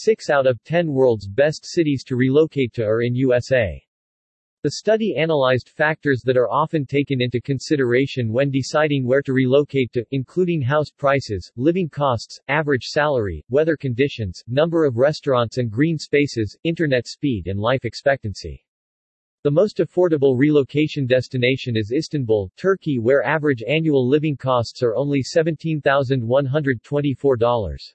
Six out of ten world's best cities to relocate to are in USA. The study analyzed factors that are often taken into consideration when deciding where to relocate to, including house prices, living costs, average salary, weather conditions, number of restaurants and green spaces, internet speed and life expectancy. The most affordable relocation destination is Istanbul, Turkey where average annual living costs are only $17,124.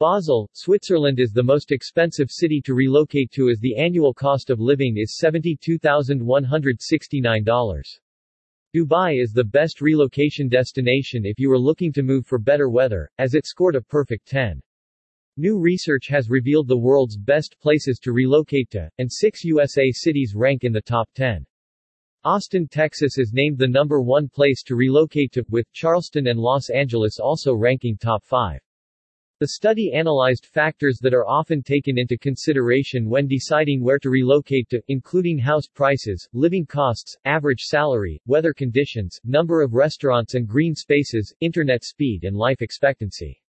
Basel, Switzerland is the most expensive city to relocate to as the annual cost of living is $72,169. Dubai is the best relocation destination if you are looking to move for better weather, as it scored a perfect 10. New research has revealed the world's best places to relocate to, and six USA cities rank in the top 10. Austin, Texas is named the number one place to relocate to, with Charleston and Los Angeles also ranking top 5. The study analyzed factors that are often taken into consideration when deciding where to relocate to, including house prices, living costs, average salary, weather conditions, number of restaurants and green spaces, internet speed and life expectancy.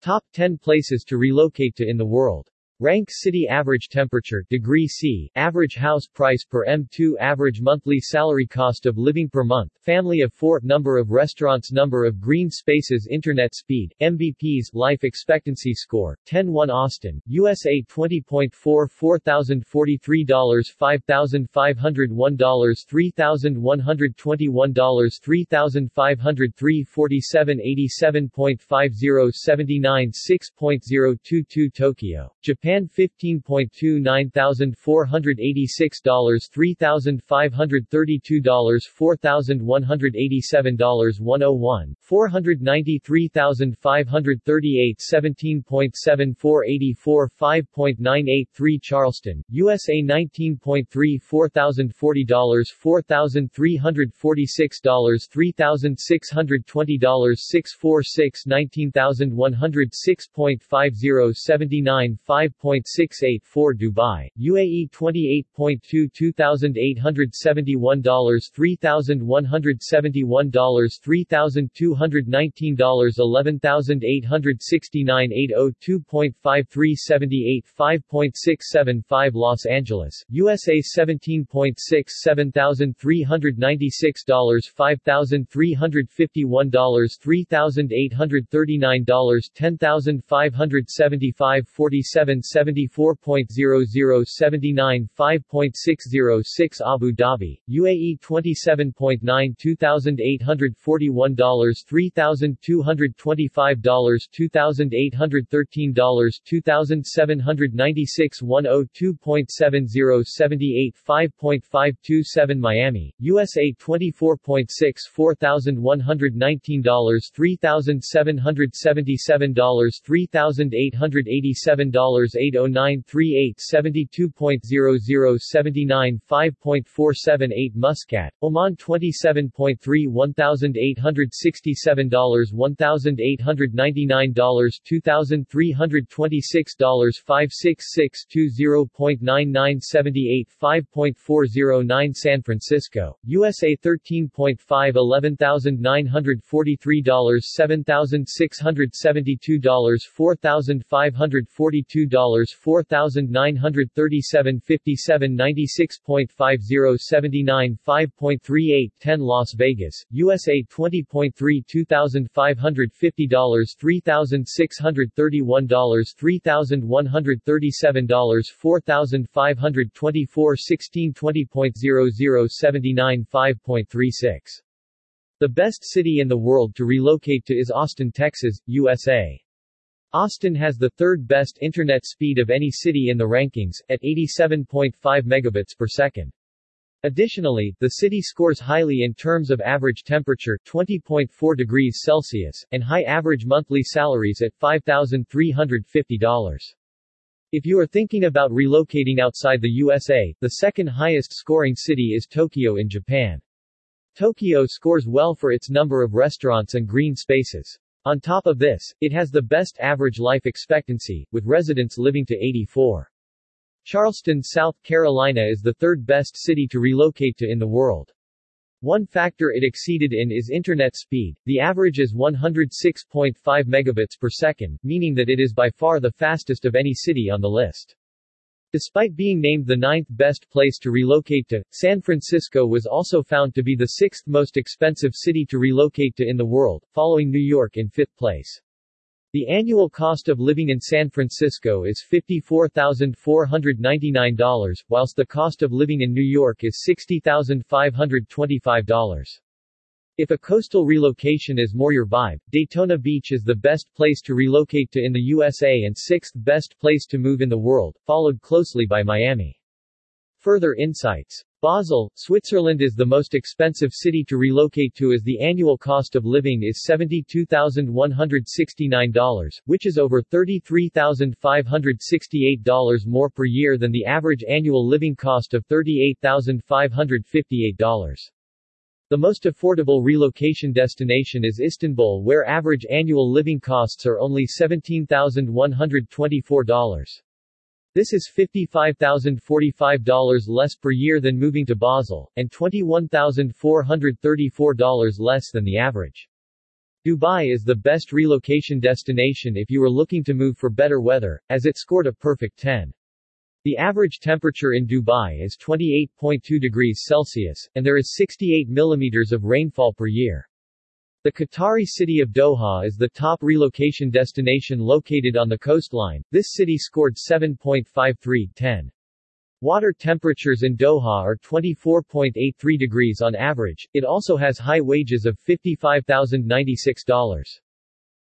Top 10 places to relocate to in the world. Rank city average temperature degree C, average house price per M2 average monthly salary cost of living per month, family of 4 number of restaurants number of green spaces internet speed, MBPs life expectancy score, 10-1 Austin, USA 20.4 $4,043 $5,501 $3,121 $3,503 47 87.50 79 6.022 Tokyo, Japan Japan 15.2 $9,486 $3,532 $4,187 101 $493,538 17.74 84 5.983 Charleston, USA 19.3 $4,040 $4,346 $3,620 646 19106.50 79 5 5.684 Dubai, UAE 28.2 $2,871 $3,171 $3,219 $11,869 802.53 78 5.675 Los Angeles, USA 17.6 $7,396 $5,351 $3,839 $10,575 47 74.0079 5.606 Abu Dhabi, UAE 27.9 $2,841 $3,225 $2,813 $2,796 102.70 78 5.527 Miami, USA 24.6 $4,119 $3,777 $3,887 80938 72.00 79 5.478 Muscat, Oman 27.3 $1,867 $1,899 $2,326 5662 5.409 San Francisco, USA 13.5 $11,943 $7,672 $4,542 $4,937 57 96.50 79 5.38 10 Las Vegas, USA 20.3 $2,550 $3,631 $3,137 $4,524 1620.00 79 5.36 The best city in the world to relocate to is Austin, Texas, USA. Austin has the third best internet speed of any city in the rankings, at 87.5 megabits per second. Additionally, the city scores highly in terms of average temperature 20.4 degrees Celsius, and high average monthly salaries at $5,350. If you are thinking about relocating outside the USA, the second highest scoring city is Tokyo in Japan. Tokyo scores well for its number of restaurants and green spaces. On top of this, it has the best average life expectancy, with residents living to 84. Charleston, South Carolina is the third best city to relocate to in the world. One factor it exceeded in is internet speed. The average is 106.5 megabits per second, meaning that it is by far the fastest of any city on the list. Despite being named the ninth best place to relocate to, San Francisco was also found to be the sixth most expensive city to relocate to in the world, following New York in fifth place. The annual cost of living in San Francisco is $54,499, whilst the cost of living in New York is $60,525. If a coastal relocation is more your vibe, Daytona Beach is the best place to relocate to in the USA and sixth best place to move in the world, followed closely by Miami. Further insights Basel, Switzerland is the most expensive city to relocate to as the annual cost of living is $72,169, which is over $33,568 more per year than the average annual living cost of $38,558. The most affordable relocation destination is Istanbul where average annual living costs are only $17,124. This is $55,045 less per year than moving to Basel, and $21,434 less than the average. Dubai is the best relocation destination if you are looking to move for better weather, as it scored a perfect 10. The average temperature in Dubai is 28.2 degrees Celsius, and there is 68 millimeters of rainfall per year. The Qatari city of Doha is the top relocation destination located on the coastline. This city scored 7.53/10. Water temperatures in Doha are 24.83 degrees on average. It also has high wages of $55,096.